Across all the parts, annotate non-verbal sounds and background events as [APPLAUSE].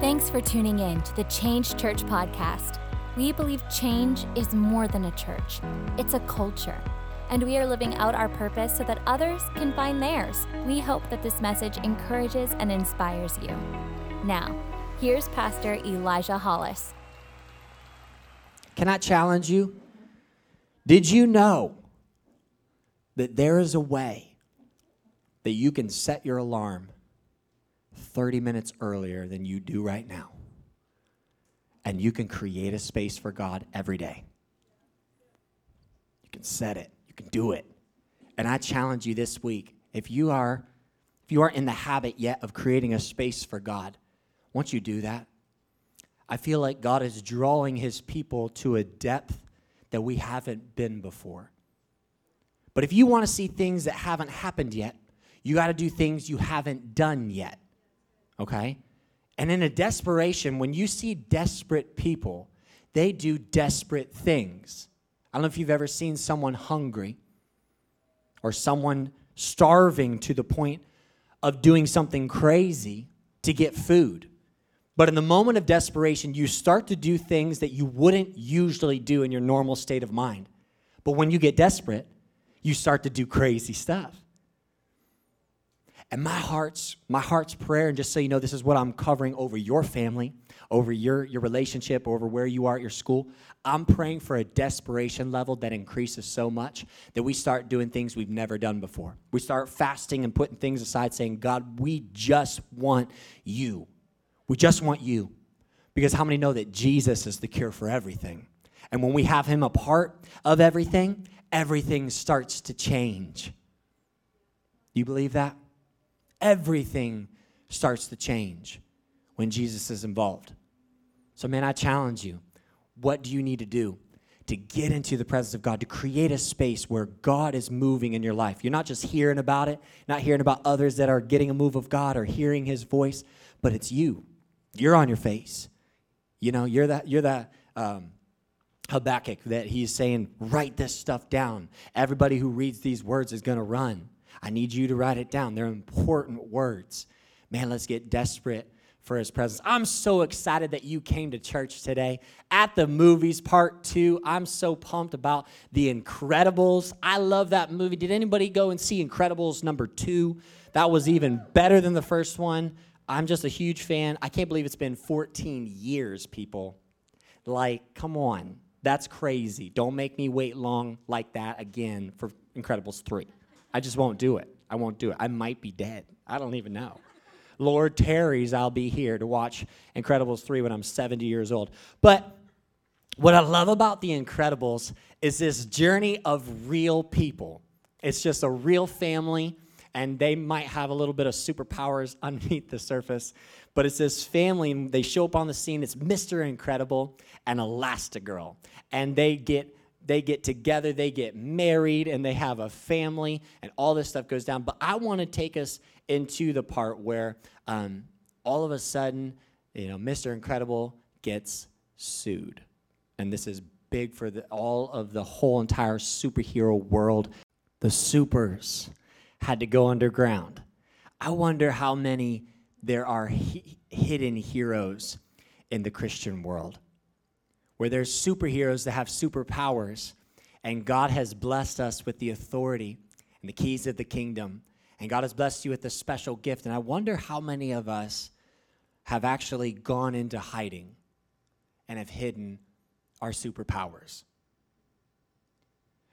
Thanks for tuning in to the Change Church podcast. We believe change is more than a church, it's a culture. And we are living out our purpose so that others can find theirs. We hope that this message encourages and inspires you. Now, here's Pastor Elijah Hollis. Can I challenge you? Did you know that there is a way that you can set your alarm 30 minutes earlier than you do right now? And you can create a space for God every day. You can set it, you can do it. And I challenge you this week if you are if you aren't in the habit yet of creating a space for God, once you do that, I feel like God is drawing his people to a depth that we haven't been before. But if you want to see things that haven't happened yet, you got to do things you haven't done yet. Okay? And in a desperation, when you see desperate people, they do desperate things. I don't know if you've ever seen someone hungry or someone starving to the point of doing something crazy to get food. But in the moment of desperation, you start to do things that you wouldn't usually do in your normal state of mind. But when you get desperate, you start to do crazy stuff. And my heart's my heart's prayer, and just so you know, this is what I'm covering over your family, over your, your relationship, over where you are at your school. I'm praying for a desperation level that increases so much that we start doing things we've never done before. We start fasting and putting things aside, saying, God, we just want you. We just want you. Because how many know that Jesus is the cure for everything? And when we have him a part of everything, everything starts to change. You believe that? Everything starts to change when Jesus is involved. So, man, I challenge you. What do you need to do to get into the presence of God, to create a space where God is moving in your life? You're not just hearing about it, not hearing about others that are getting a move of God or hearing his voice, but it's you. You're on your face. You know, you're that, you're that, um, Habakkuk that he's saying, write this stuff down. Everybody who reads these words is going to run. I need you to write it down. They're important words. Man, let's get desperate for his presence. I'm so excited that you came to church today. At the movies, part two, I'm so pumped about The Incredibles. I love that movie. Did anybody go and see Incredibles number two? That was even better than the first one. I'm just a huge fan. I can't believe it's been 14 years, people. Like, come on. That's crazy. Don't make me wait long like that again for Incredibles 3. I just won't do it. I won't do it. I might be dead. I don't even know. Lord tarries, I'll be here to watch Incredibles 3 when I'm 70 years old. But what I love about The Incredibles is this journey of real people. It's just a real family, and they might have a little bit of superpowers [LAUGHS] underneath the surface, but it's this family, they show up on the scene. It's Mr. Incredible and Elastigirl, and they get they get together, they get married, and they have a family, and all this stuff goes down. But I want to take us into the part where um, all of a sudden, you know, Mr. Incredible gets sued. And this is big for the, all of the whole entire superhero world. The supers had to go underground. I wonder how many there are hi- hidden heroes in the Christian world where there's superheroes that have superpowers, and God has blessed us with the authority and the keys of the kingdom, and God has blessed you with a special gift. And I wonder how many of us have actually gone into hiding and have hidden our superpowers.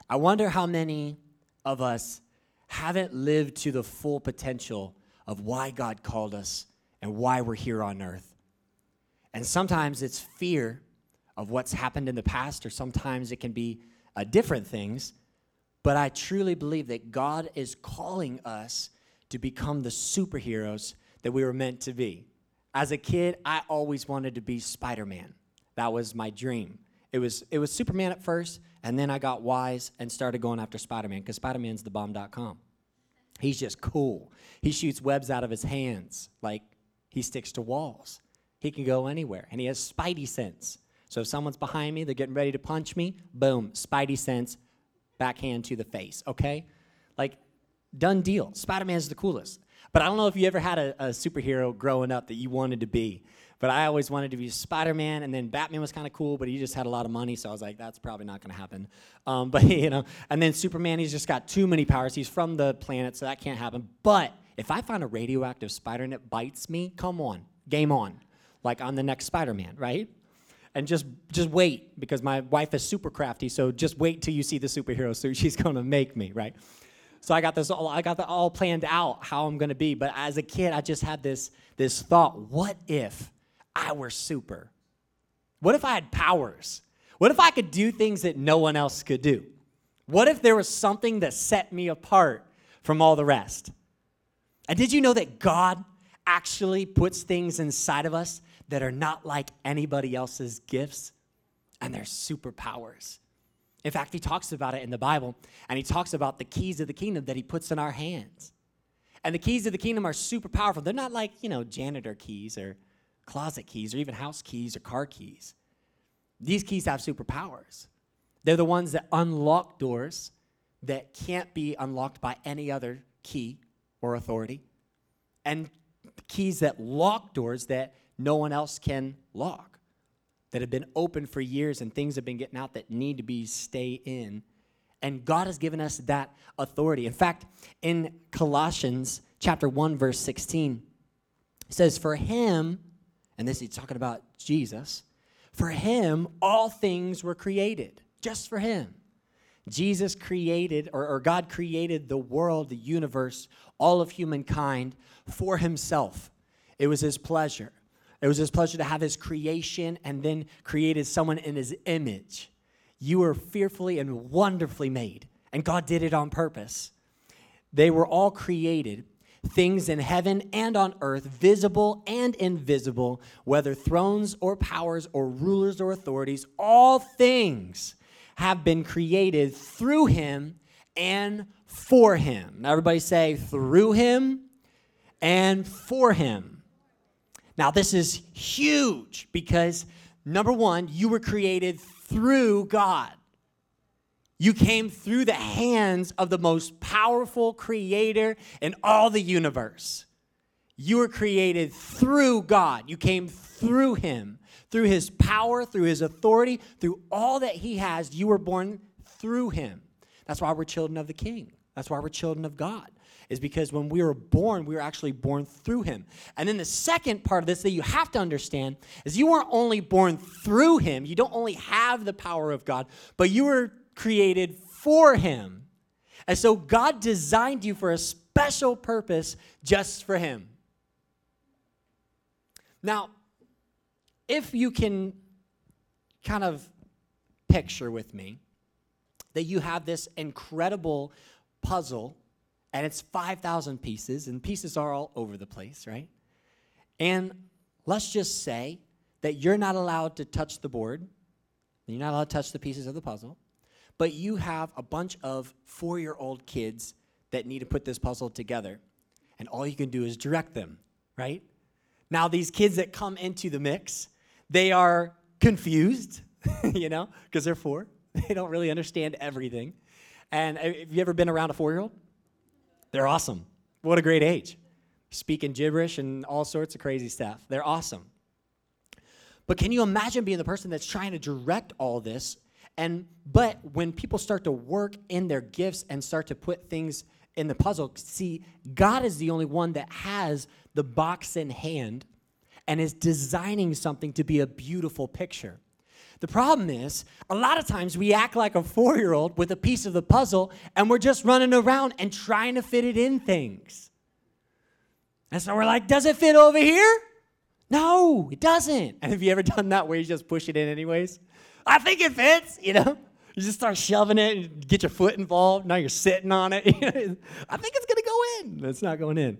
I wonder how many of us haven't lived to the full potential of why God called us and why we're here on earth. And sometimes it's fear of what's happened in the past, or sometimes it can be uh, different things. But I truly believe that God is calling us to become the superheroes that we were meant to be. As a kid, I always wanted to be Spider Man. That was my dream. It was, it was Superman at first, and then I got wise and started going after Spider Man because Spider Man's the bomb.com. He's just cool. He shoots webs out of his hands like he sticks to walls. He can go anywhere, and he has spidey sense. So if someone's behind me, they're getting ready to punch me, boom, spidey sense, backhand to the face, okay? Like, done deal. Spider Man is the coolest. But But I don't know if you ever had a, a superhero growing up that you wanted to be. But I always wanted to be Spider Man, and then Batman was kind of cool, but he just had a lot of money, so I was like, that's probably not going to happen. Um, [LAUGHS] but, you know, and then Superman, he's just got too many powers. He's from the planet, so that can't happen. But if I find a radioactive spider and it bites me, come on, game on. Like I'm the next Spider Man, right? And just just wait because my wife is super crafty. So just wait till you see the superhero suit she's [LAUGHS] gonna make me, right? So I got this all I got that all planned out how I'm gonna be. But as a kid, I just had this this thought: What if I were super? What if I had powers? What if I could do things that no one else could do? What if there was something that set me apart from all the rest? And did you know that God actually puts things inside of us that are not like anybody else's gifts? And they're superpowers. In fact, he talks about it in the Bible, and he talks about the keys of the kingdom that he puts in our hands. And the keys of the kingdom are super powerful. They're not like, you know, janitor keys or closet keys or even house keys or car keys. These keys have superpowers. They're the ones that unlock doors that can't be unlocked by any other key or authority, and keys that lock doors that no one else can lock, that have been open for years and things have been getting out that need to be stay in. And God has given us that authority. In fact, in Colossians chapter 1 verse 16, it says for him, and this he's talking about Jesus, for him all things were created, just for him. Jesus created, or, or, God created the world, the universe, all of humankind for himself. It was his pleasure. It was his pleasure to have his creation and then created someone in his image. You were fearfully and wonderfully made, and God did it on purpose. They were all created, things in heaven and on earth, visible and invisible, whether thrones or powers or rulers or authorities, all things have been created through him and for him. Now, everybody say, through him and for him. Now, this is huge because number one, you were created through God. You came through the hands of the most powerful creator in all the universe. You were created through God. You came through Him, through His power, through His authority, through all that He has. You were born through Him. That's why we're children of the King. That's why we're children of God, is because when we were born, we were actually born through Him. And then the second part of this that you have to understand is you weren't only born through Him, you don't only have the power of God, but you were created for Him. And so God designed you for a special purpose just for Him. Now, if you can kind of picture with me that you have this incredible puzzle and it's 5,000 pieces, and pieces are all over the place, right? And let's just say that you're not allowed to touch the board, you're not allowed to touch the pieces of the puzzle, but you have a bunch of four year old kids that need to put this puzzle together, and all you can do is direct them, right? Now, these kids that come into the mix, they are confused, [LAUGHS] you know, because they're four. They don't really understand everything. And uh, have you ever been around a four year old? They're awesome. What a great age. Speaking gibberish and all sorts of crazy stuff. They're awesome. But can you imagine being the person that's trying to direct all this? And but when people start to work in their gifts and start to put things in the puzzle, see, God is the only one that has the box in hand and is designing something to be a beautiful picture. The problem is, a lot of times we act like a four year old with a piece of the puzzle and we're just running around and trying to fit it in things. And so we're like, does it fit over here? No, it doesn't. And [LAUGHS] have you ever done that where you just push it in anyways? I think it fits, you know? You just start shoving it and get your foot involved. Now you're sitting on it. [LAUGHS] I think it's going to go in. It's not going in.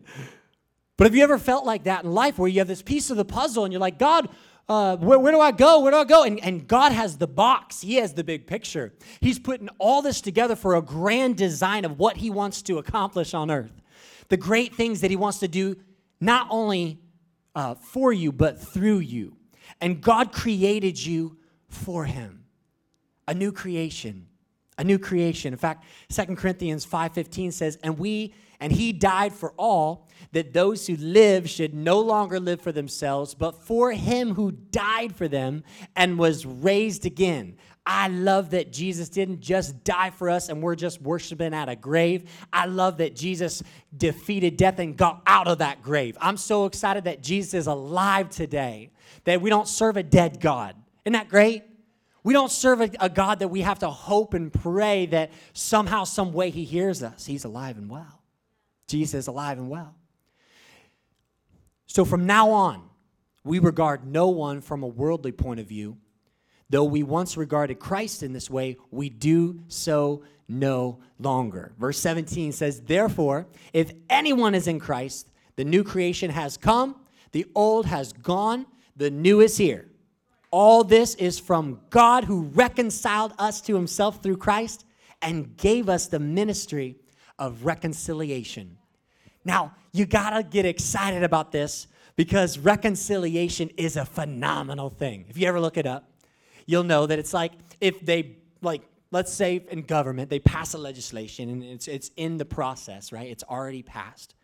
But have you ever felt like that in life where you have this piece of the puzzle and you're like, God, uh, where, where, do I go? Where do I go? And, and God has the box, He has the big picture. He's putting all this together for a grand design of what He wants to accomplish on earth. The great things that He wants to do, not only uh, for you, but through you. And God created you for Him a new creation, a new creation. In fact, 2 Corinthians 5:15 says, "And we and he died for all that those who live should no longer live for themselves, but for him who died for them and was raised again." I love that Jesus didn't just die for us and we're just worshiping at a grave. I love that Jesus defeated death and got out of that grave. I'm so excited that Jesus is alive today, that we don't serve a dead God. Isn't that great? We don't serve a, God that we have to hope and pray that somehow, some way He hears us. He's alive and well. Jesus alive and well. So from now on, we regard no one from a worldly point of view. Though we once regarded Christ in this way, we do so no longer. Verse 17 says, Therefore, if anyone is in Christ, the new creation has come, the old has gone, the new is here. All this is from God who reconciled us to himself through Christ and gave us the ministry of reconciliation. Now, you gotta get excited about this because reconciliation is a phenomenal thing. If you ever look it up, you'll know that it's like if they, like, let's say in government, they pass a legislation and it's, it's in the process, right? It's already passed.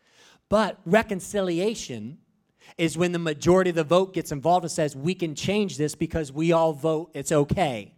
But reconciliation is when the majority of the vote gets involved and says, we can change this because we all vote it's okay.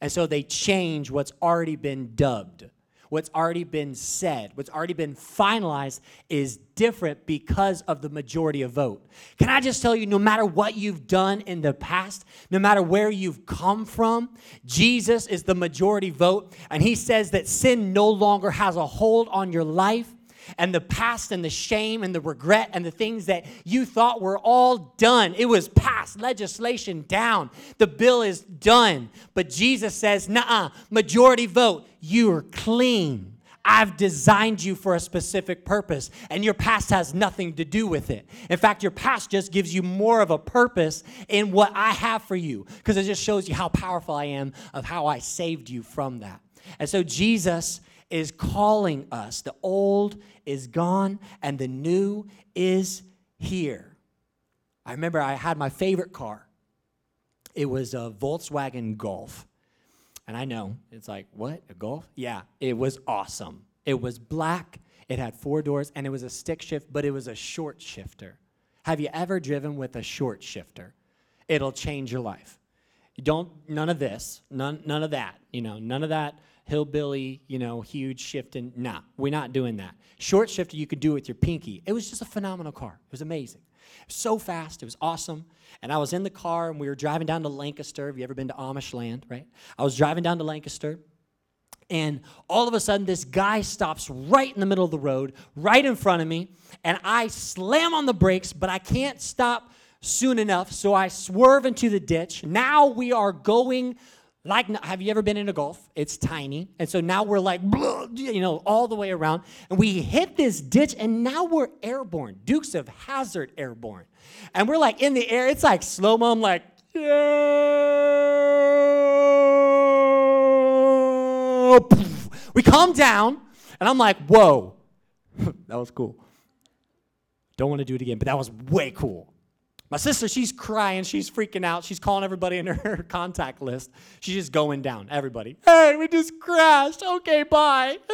And so they change what's already been dubbed. What's already been said, what's already been finalized is different because of the majority of vote. Can I just tell you, no matter what you've done in the past, no matter where you've come from, Jesus is the majority vote. And he says that sin no longer has a hold on your life and the past and the shame and the regret and the things that you thought were all done. It was passed, legislation down. The bill is done. But Jesus says, nah, majority vote. You are clean. I've designed you for a specific purpose, and your past has nothing to do with it. In fact, your past just gives you more of a purpose in what I have for you, because it just shows you how powerful I am of how I saved you from that. And so Jesus is calling us. The old is gone and the new is here. I remember I had my favorite car. It was a Volkswagen Golf. And I know, it's like, what? A Golf? Yeah, it was awesome. It was black, it had four doors, and it was a stick shift, but it was a short shifter. Have you ever driven with a short shifter? It'll change your life. You don't, none of this, none, none of that, you know, none of that hillbilly, you know, huge shifting. Nah, we're not doing that. Short shifter you could do with your pinky. It was just a phenomenal car. It was amazing. So fast. It was awesome. And I was in the car and we were driving down to Lancaster. Have you ever been to Amish land, right? I was driving down to Lancaster. And all of a sudden, this guy stops right in the middle of the road, right in front of me. And I slam on the brakes, but I can't stop soon enough. So I swerve into the ditch. Now we are going like, have you ever been in a Golf? It's tiny. And so now we're like, you know, all the way around. And we hit this ditch, and now we're airborne, Dukes of Hazzard airborne. And we're like in the air. It's like slow mo. I'm like, yeah. We come down, and I'm like, whoa, [LAUGHS] that was cool. Don't want to do it again, but that was way cool. My sister, she's crying, she's freaking out, she's calling everybody in her [LAUGHS] contact list. She's just going down, everybody. Hey, we just crashed. Okay, bye. [LAUGHS]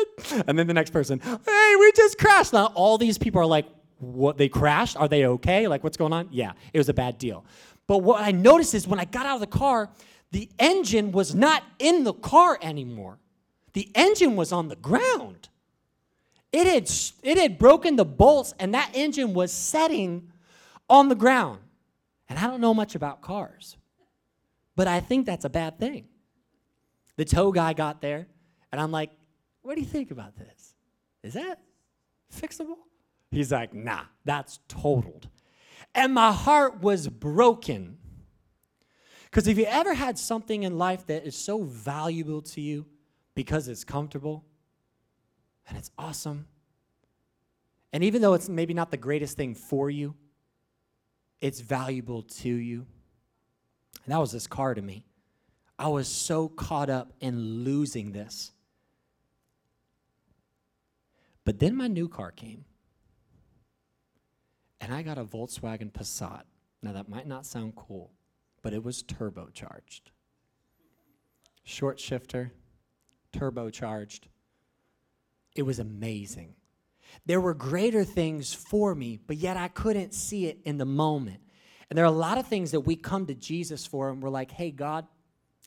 And then the next person, hey, we just crashed. Now all these people are like, what? They crashed? Are they okay? Like, what's going on? Yeah, it was a bad deal. But what I noticed is when I got out of the car, the engine was not in the car anymore. The engine was on the ground. It had, it had broken the bolts, and that engine was setting on the ground. And I don't know much about cars, but I think that's a bad thing. The tow guy got there, and I'm like, what do you think about this? Is that fixable? He's like, nah, that's totaled. And my heart was broken. Because if you ever had something in life that is so valuable to you because it's comfortable and it's awesome, and even though it's maybe not the greatest thing for you, it's valuable to you. And that was this car to me. I was so caught up in losing this. But then my new car came. And I got a Volkswagen Passat. Now, that might not sound cool, but it was turbocharged. Short shifter, turbocharged. It was amazing. There were greater things for me, but yet I couldn't see it in the moment. And there are a lot of things that we come to Jesus for, and we're like, hey, God,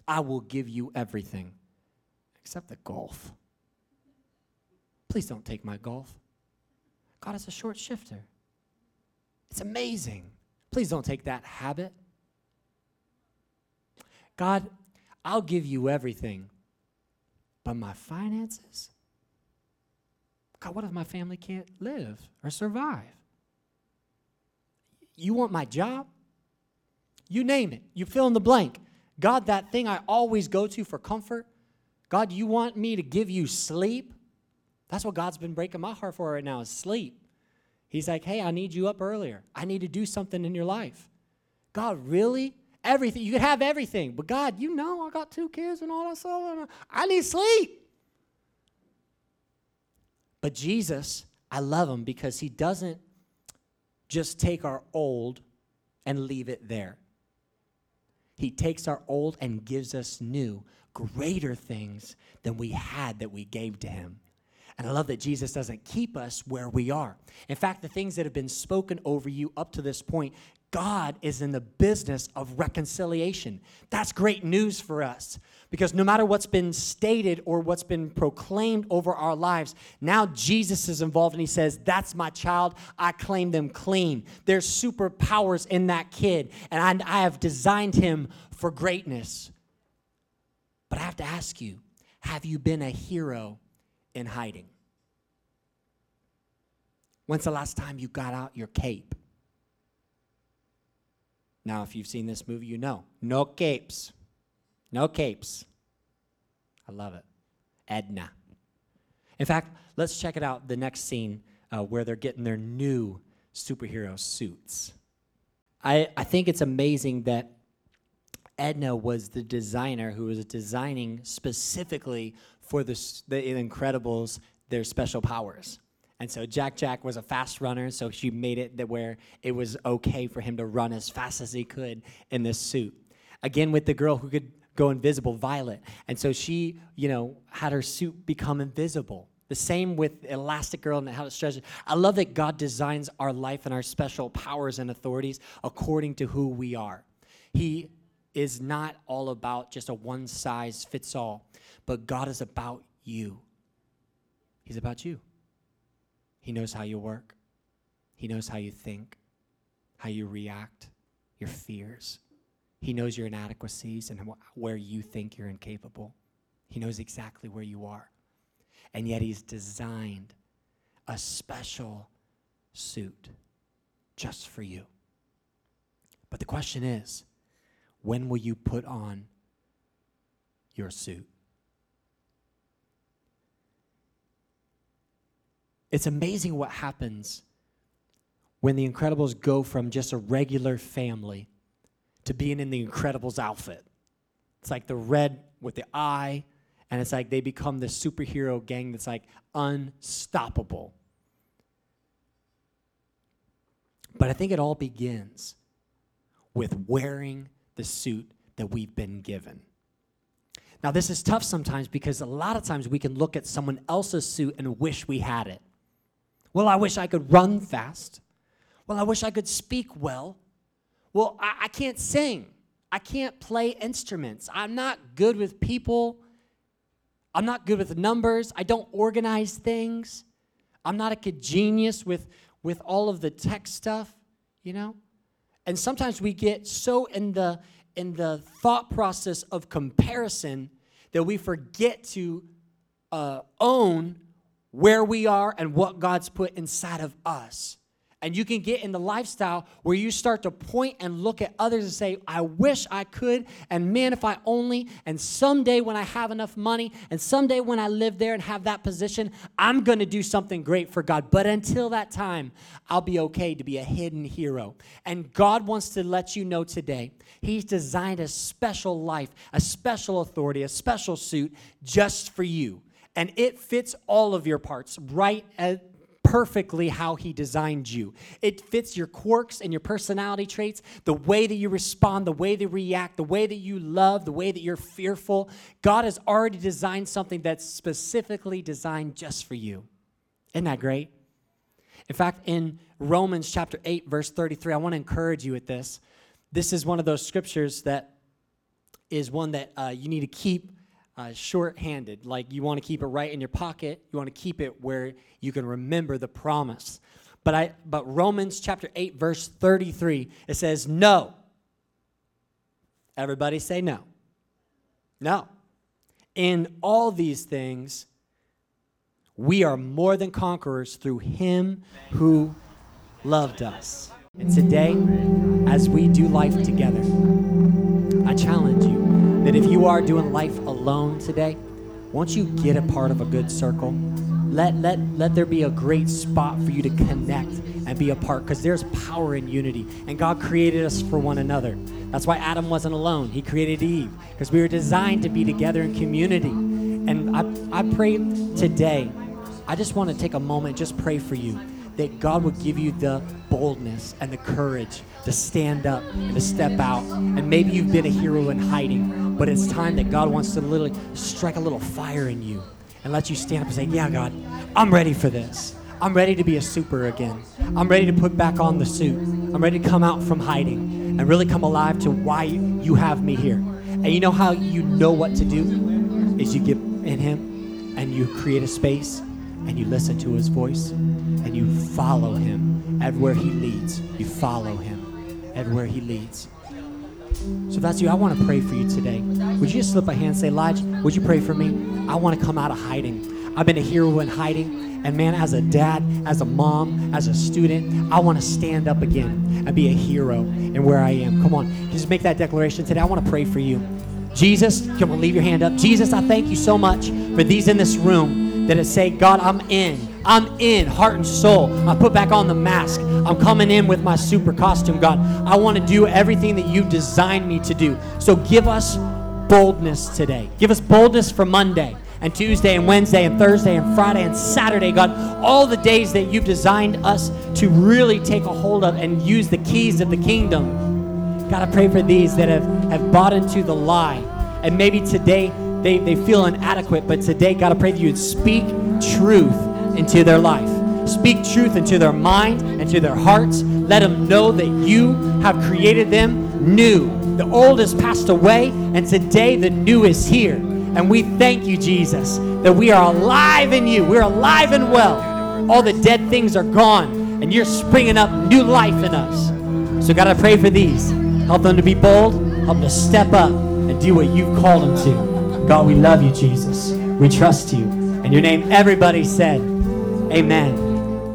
I will give you everything except the golf. Please don't take my golf. God is a short shifter. It's amazing. Please don't take that habit. God, I'll give you everything, but my finances? God, what if my family can't live or survive? You want my job? You name it. You fill in the blank. God, that thing I always go to for comfort. God, you want me to give you sleep? That's what God's been breaking my heart for right now is sleep. He's like, hey, I need you up earlier. I need to do something in your life. God, really? Everything. You could have everything. But God, you know I got two kids and all that stuff. I need sleep. But Jesus, I love him because he doesn't just take our old and leave it there. He takes our old and gives us new, greater things than we had that we gave to him. And I love that Jesus doesn't keep us where we are. In fact, the things that have been spoken over you up to this point, God is in the business of reconciliation. That's great news for us because no matter what's been stated or what's been proclaimed over our lives, now Jesus is involved and he says, That's my child. I claim them clean. There's superpowers in that kid, and I, I have designed him for greatness. But I have to ask you have you been a hero in hiding? When's the last time you got out your cape? Now, if you've seen this movie, you know no capes. No capes. I love it. Edna. In fact, let's check it out the next scene uh, where they're getting their new superhero suits. I, I think it's amazing that Edna was the designer who was designing specifically for the, the Incredibles their special powers. And so Jack Jack was a fast runner, so she made it that where it was okay for him to run as fast as he could in this suit. Again, with the girl who could go invisible, Violet. And so she, you know, had her suit become invisible. The same with Elastigirl and how it stretches. I love that God designs our life and our special powers and authorities according to who we are. He is not all about just a one size fits all, but God is about you. He's about you. He knows how you work, He knows how you think, how you react, your fears. He knows your inadequacies and wh- where you think you're incapable. He knows exactly where you are. And yet, He's designed a special suit just for you. But the question is when will you put on your suit? It's amazing what happens when the Incredibles go from just a regular family to being in the Incredibles outfit. It's like the red with the eye, and it's like they become this superhero gang that's like unstoppable. But I think it all begins with wearing the suit that we've been given. Now, this is tough sometimes because a lot of times we can look at someone else's suit and wish we had it. Well, I wish I could run fast. Well, I wish I could speak well. Well, I, I can't sing. I can't play instruments. I'm not good with people. I'm not good with numbers. I don't organize things. I'm not a genius with, with all of the tech stuff, you know? And sometimes we get so in the in the thought process of comparison that we forget to uh, own where we are and what God's put inside of us. And you can get in the lifestyle where you start to point and look at others and say, I wish I could, and man, if I only, and someday when I have enough money, and someday when I live there and have that position, I'm gonna do something great for God. But until that time, I'll be okay to be a hidden hero. And God wants to let you know today, He's designed a special life, a special authority, a special suit just for you and it fits all of your parts right at, perfectly how He designed you. It fits your quirks and your personality traits, the way that you respond, the way that you react, the way that you love, the way that you're fearful. God has already designed something that's specifically designed just for you. Isn't that great? In fact, in Romans chapter 8, verse 33, I want to encourage you with this. This is one of those scriptures that is one that uh, you need to keep uh, short-handed. Like you want to keep it right in your pocket. You want to keep it where you can remember the promise. But I, but Romans chapter 8, verse 33, it says, No. Everybody say no. No. In all these things, we are more than conquerors through him who loved us. And today, as we do life together, I challenge you that if you are doing life alone today, once you get a part of a good circle, let, let, let there be a great spot for you to connect and be a part because there's power in unity. And God created us for one another. That's why Adam wasn't alone. He created Eve because we were designed to be together in community. And I, I pray today, I just want to take a moment, just pray for you that God would give you the boldness and the courage to stand up and to step out. And maybe you've been a hero in hiding, but it's time that God wants to literally strike a little fire in you and let you stand up and say, Yeah, God, I'm ready for this. I'm ready to be a super again. I'm ready to put back on the suit. I'm ready to come out from hiding and really come alive to why you have me here. And you know how you know what to do? Is you get in Him and you create a space and you listen to His voice and you follow Him. Everywhere He leads, you follow Him. Everywhere He leads. So if that's you, I want to pray for you today. Would you just slip a hand and say, Elijah, would you pray for me? I want to come out of hiding. I've been a hero in hiding. And man, as a dad, as a mom, as a student, I want to stand up again and be a hero in where I am. Come on, just make that declaration today. I want to pray for you. Jesus, come on, leave your hand up. Jesus, I thank you so much for these in this room that say, God, I'm in. I'm in, heart and soul. I put back on the mask. I'm coming in with my super costume, God. I want to do everything that you designed me to do. So give us boldness today. Give us boldness for Monday and Tuesday and Wednesday and Thursday and Friday and Saturday, God. All the days that you've designed us to really take a hold of and use the keys of the kingdom. God, I pray for these that have, have bought into the lie. And maybe today they, they feel inadequate, but today, God, I pray that you would speak truth into their life. Speak truth into their mind and to their hearts. Let them know that you have created them new. The old has passed away, and today the new is here. And we thank you, Jesus, that we are alive in you. We're alive and well. All the dead things are gone, and you're springing up new life in us. So, God, I pray for these. Help them to be bold, help them to step up and do what you've called them to. God, we love you, Jesus. We trust you. In your name, everybody said, Amen.